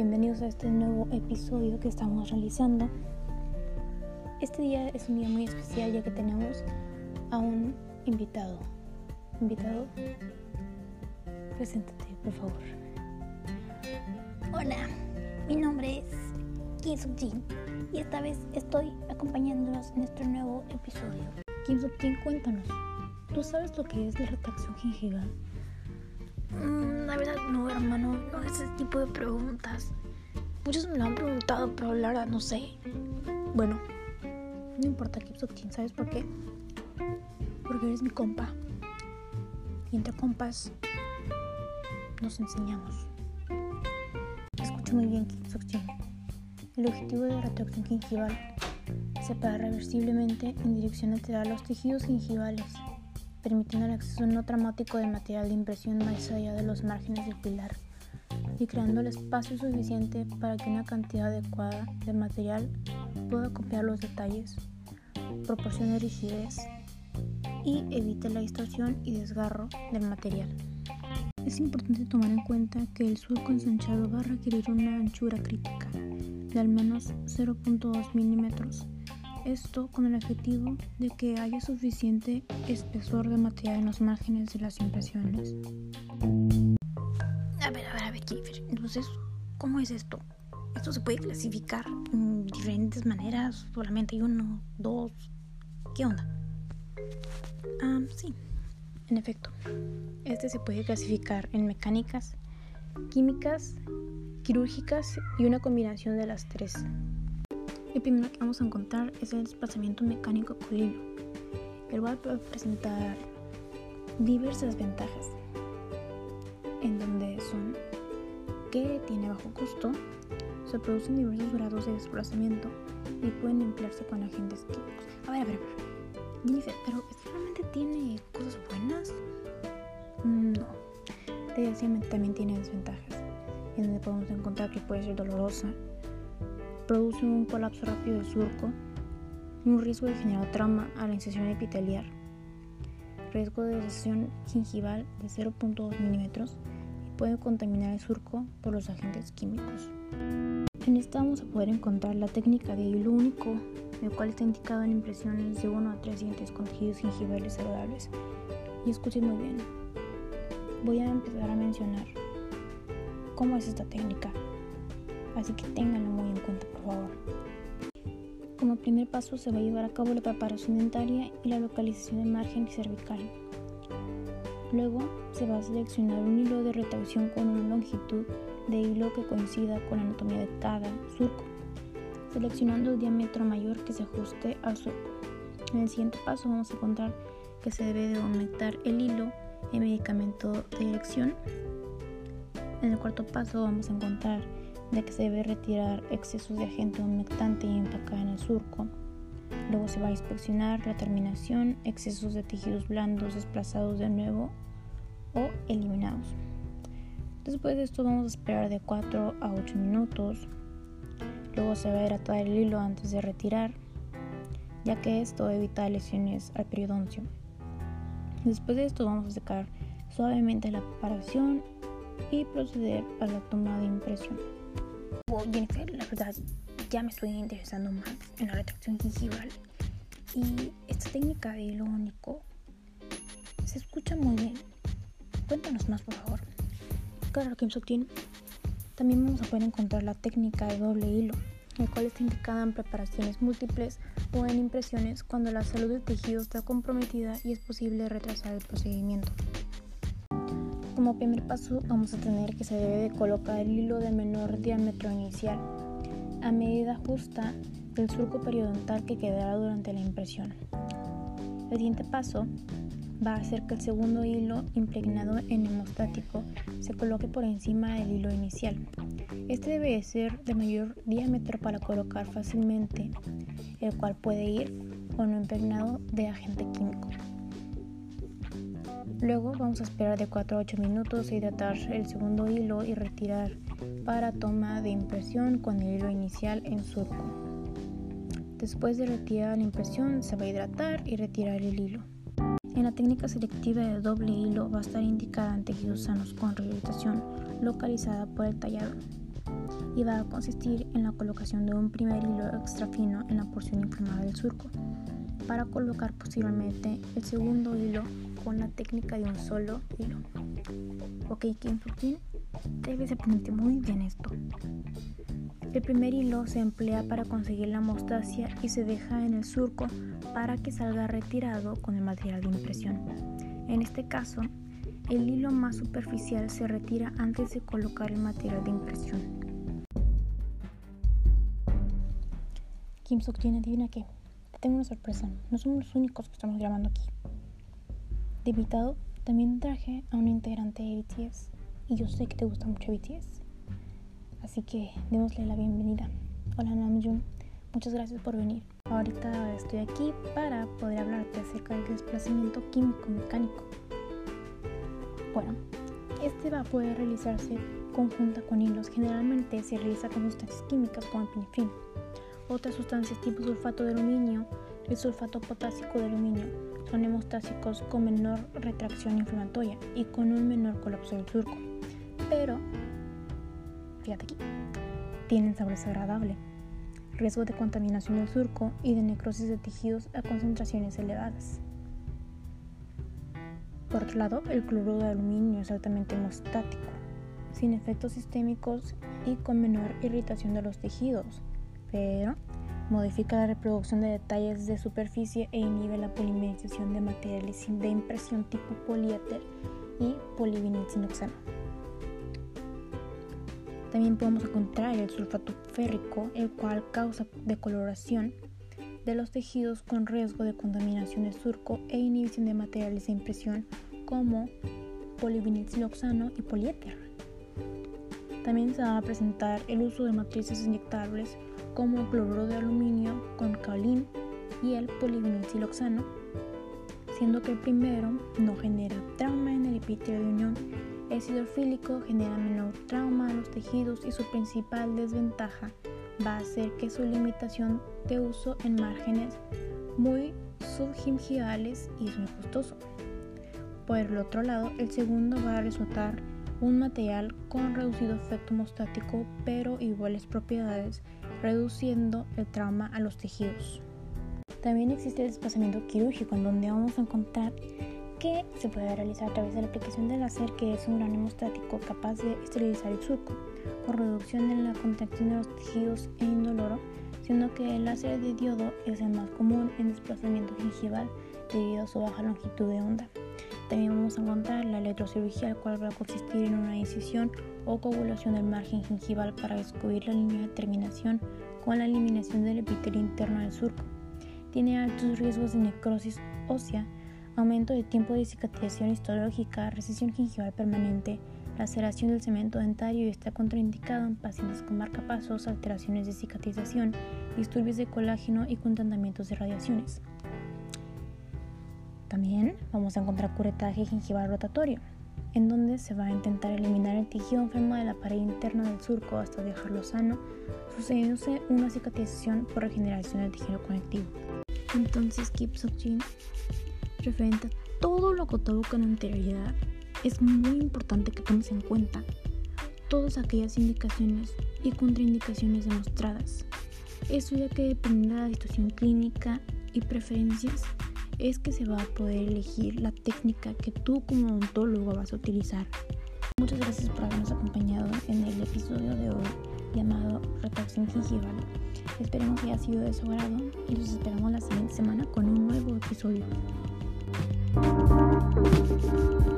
bienvenidos a este nuevo episodio que estamos realizando. Este día es un día muy especial ya que tenemos a un invitado. Invitado, preséntate, por favor. Hola, mi nombre es Kim Suk Jin y esta vez estoy acompañándonos en nuestro nuevo episodio. Kim Suk Jin, cuéntanos, ¿tú sabes lo que es la retracción gingival? Mm, la verdad no, hermano, no es ese tipo de preguntas. Muchos me lo han preguntado, pero la verdad no sé. Bueno, no importa Jin, ¿sabes por qué? Porque eres mi compa. Y entre compas nos enseñamos. Escucha muy bien Jin. El objetivo de la retracción gingival es separar reversiblemente en dirección lateral los tejidos gingivales permitiendo el acceso no traumático de material de impresión más allá de los márgenes del pilar y creando el espacio suficiente para que una cantidad adecuada de material pueda copiar los detalles, proporcione rigidez y evite la distorsión y desgarro del material. Es importante tomar en cuenta que el surco ensanchado va a requerir una anchura crítica de al menos 0.2 milímetros esto con el objetivo de que haya suficiente espesor de material en los márgenes de las impresiones. A ver, a ver, a ver, Jennifer. Entonces, ¿cómo es esto? ¿Esto se puede clasificar en diferentes maneras? ¿Solamente hay uno, dos? ¿Qué onda? Ah, sí. En efecto, este se puede clasificar en mecánicas, químicas, quirúrgicas y una combinación de las tres. El primero que vamos a encontrar es el desplazamiento mecánico con el cual puede presentar diversas ventajas, en donde son que tiene bajo costo, se producen diversos grados de desplazamiento y pueden emplearse con agentes químicos. A ver, a ver, a ver. ¿pero realmente tiene cosas buenas? No, desgraciadamente también tiene desventajas, en donde podemos encontrar que puede ser dolorosa, produce un colapso rápido del surco, un riesgo de generar trauma a la incisión epitelial, riesgo de recesión gingival de 0.2 milímetros y puede contaminar el surco por los agentes químicos. En esta vamos a poder encontrar la técnica de hilo único, el cual está indicado en impresiones de 1 a 3 dientes con tejidos gingivales saludables. Y escuchen muy bien, voy a empezar a mencionar cómo es esta técnica así que ténganlo muy en cuenta por favor. Como primer paso se va a llevar a cabo la preparación dentaria y la localización del margen cervical. Luego se va a seleccionar un hilo de retracción con una longitud de hilo que coincida con la anatomía de cada surco, seleccionando el diámetro mayor que se ajuste al surco. En el siguiente paso vamos a encontrar que se debe de aumentar el hilo en medicamento de dirección. En el cuarto paso vamos a encontrar de que se debe retirar excesos de agente humectante y empacar en el surco. Luego se va a inspeccionar la terminación, excesos de tejidos blandos desplazados de nuevo o eliminados. Después de esto vamos a esperar de 4 a 8 minutos. Luego se va a hidratar el hilo antes de retirar, ya que esto evita lesiones al periodoncio. Después de esto vamos a secar suavemente la preparación y proceder a la toma de impresión. Jennifer, la verdad ya me estoy interesando más en la retracción gingival y esta técnica de hilo único se escucha muy bien. Cuéntanos más, por favor. Claro, Kim Suktin. También vamos a poder encontrar la técnica de doble hilo, el cual está indicada en preparaciones múltiples o en impresiones cuando la salud del tejido está comprometida y es posible retrasar el procedimiento. Como primer paso vamos a tener que se debe de colocar el hilo de menor diámetro inicial a medida justa del surco periodontal que quedará durante la impresión. El siguiente paso va a hacer que el segundo hilo impregnado en hemostático se coloque por encima del hilo inicial. Este debe ser de mayor diámetro para colocar fácilmente, el cual puede ir o no impregnado de agente químico. Luego vamos a esperar de 4 a 8 minutos, hidratar el segundo hilo y retirar para toma de impresión con el hilo inicial en surco. Después de retirar la impresión se va a hidratar y retirar el hilo. En la técnica selectiva de doble hilo va a estar indicada en tejidos sanos con rehabilitación localizada por el tallador. y va a consistir en la colocación de un primer hilo extra fino en la porción inflamada del surco para colocar posteriormente el segundo hilo con la técnica de un solo hilo. Ok, Kim Putin, debes aprender muy bien esto. El primer hilo se emplea para conseguir la mostacia y se deja en el surco para que salga retirado con el material de impresión. En este caso, el hilo más superficial se retira antes de colocar el material de impresión. Kim Suk-jin, adivina qué. Te tengo una sorpresa. No somos los únicos que estamos grabando aquí. De invitado, también traje a un integrante de BTS. Y yo sé que te gusta mucho BTS. Así que démosle la bienvenida. Hola Namjoon, muchas gracias por venir. Ahorita estoy aquí para poder hablarte acerca del desplazamiento químico-mecánico. Bueno, este va a poder realizarse conjunta con hilos. Generalmente se realiza con sustancias químicas como el pinefrino. Otras sustancias tipo sulfato de aluminio y sulfato potásico de aluminio son hemostásicos con menor retracción inflamatoria y con un menor colapso del surco. Pero fíjate aquí, tienen sabor desagradable, riesgo de contaminación del surco y de necrosis de tejidos a concentraciones elevadas. Por otro lado, el cloruro de aluminio es altamente hemostático, sin efectos sistémicos y con menor irritación de los tejidos, pero modifica la reproducción de detalles de superficie e inhibe la polimerización de materiales de impresión tipo poliéter y polivinilcinoxano. También podemos encontrar el sulfato férrico, el cual causa decoloración de los tejidos con riesgo de contaminación de surco e inhibición de materiales de impresión como polivinilsiloxano y poliéter. También se va a presentar el uso de matrices inyectables como cloruro de aluminio con kaolin y el polivinilsiloxano, siendo que el primero no genera trauma en el epitelio de unión el hidrofílico genera menor trauma a los tejidos y su principal desventaja va a ser que su limitación de uso en márgenes muy subgingivales y es muy costoso. Por el otro lado, el segundo va a resultar un material con reducido efecto hemostático pero iguales propiedades, reduciendo el trauma a los tejidos. También existe el desplazamiento quirúrgico en donde vamos a encontrar que se puede realizar a través de la aplicación del láser, que es un gran hemostático capaz de esterilizar el surco, con reducción en la contracción de los tejidos e indoloro, siendo que el láser de diodo es el más común en desplazamiento gingival debido a su baja longitud de onda. También vamos a encontrar la electrocirugía, la cual va a consistir en una incisión o coagulación del margen gingival para descubrir la línea de terminación con la eliminación del epitelio interno del surco. Tiene altos riesgos de necrosis ósea aumento de tiempo de cicatrización histológica, recesión gingival permanente, laceración del cemento dentario y está contraindicado en pacientes con marcapasos, alteraciones de cicatrización, disturbios de colágeno y con tratamientos de radiaciones. También vamos a encontrar curetaje gingival rotatorio, en donde se va a intentar eliminar el tejido enfermo de la pared interna del surco hasta dejarlo sano, sucediéndose una cicatrización por regeneración del tejido conectivo. Entonces, Keep referente a todo lo contado con anterioridad, es muy importante que tomes en cuenta todas aquellas indicaciones y contraindicaciones demostradas. Eso ya que dependiendo de la situación clínica y preferencias, es que se va a poder elegir la técnica que tú como odontólogo vas a utilizar. Muchas gracias por habernos acompañado en el episodio de hoy llamado Retracción gingival. Esperemos que haya sido de su agrado y los esperamos la siguiente semana con un nuevo episodio.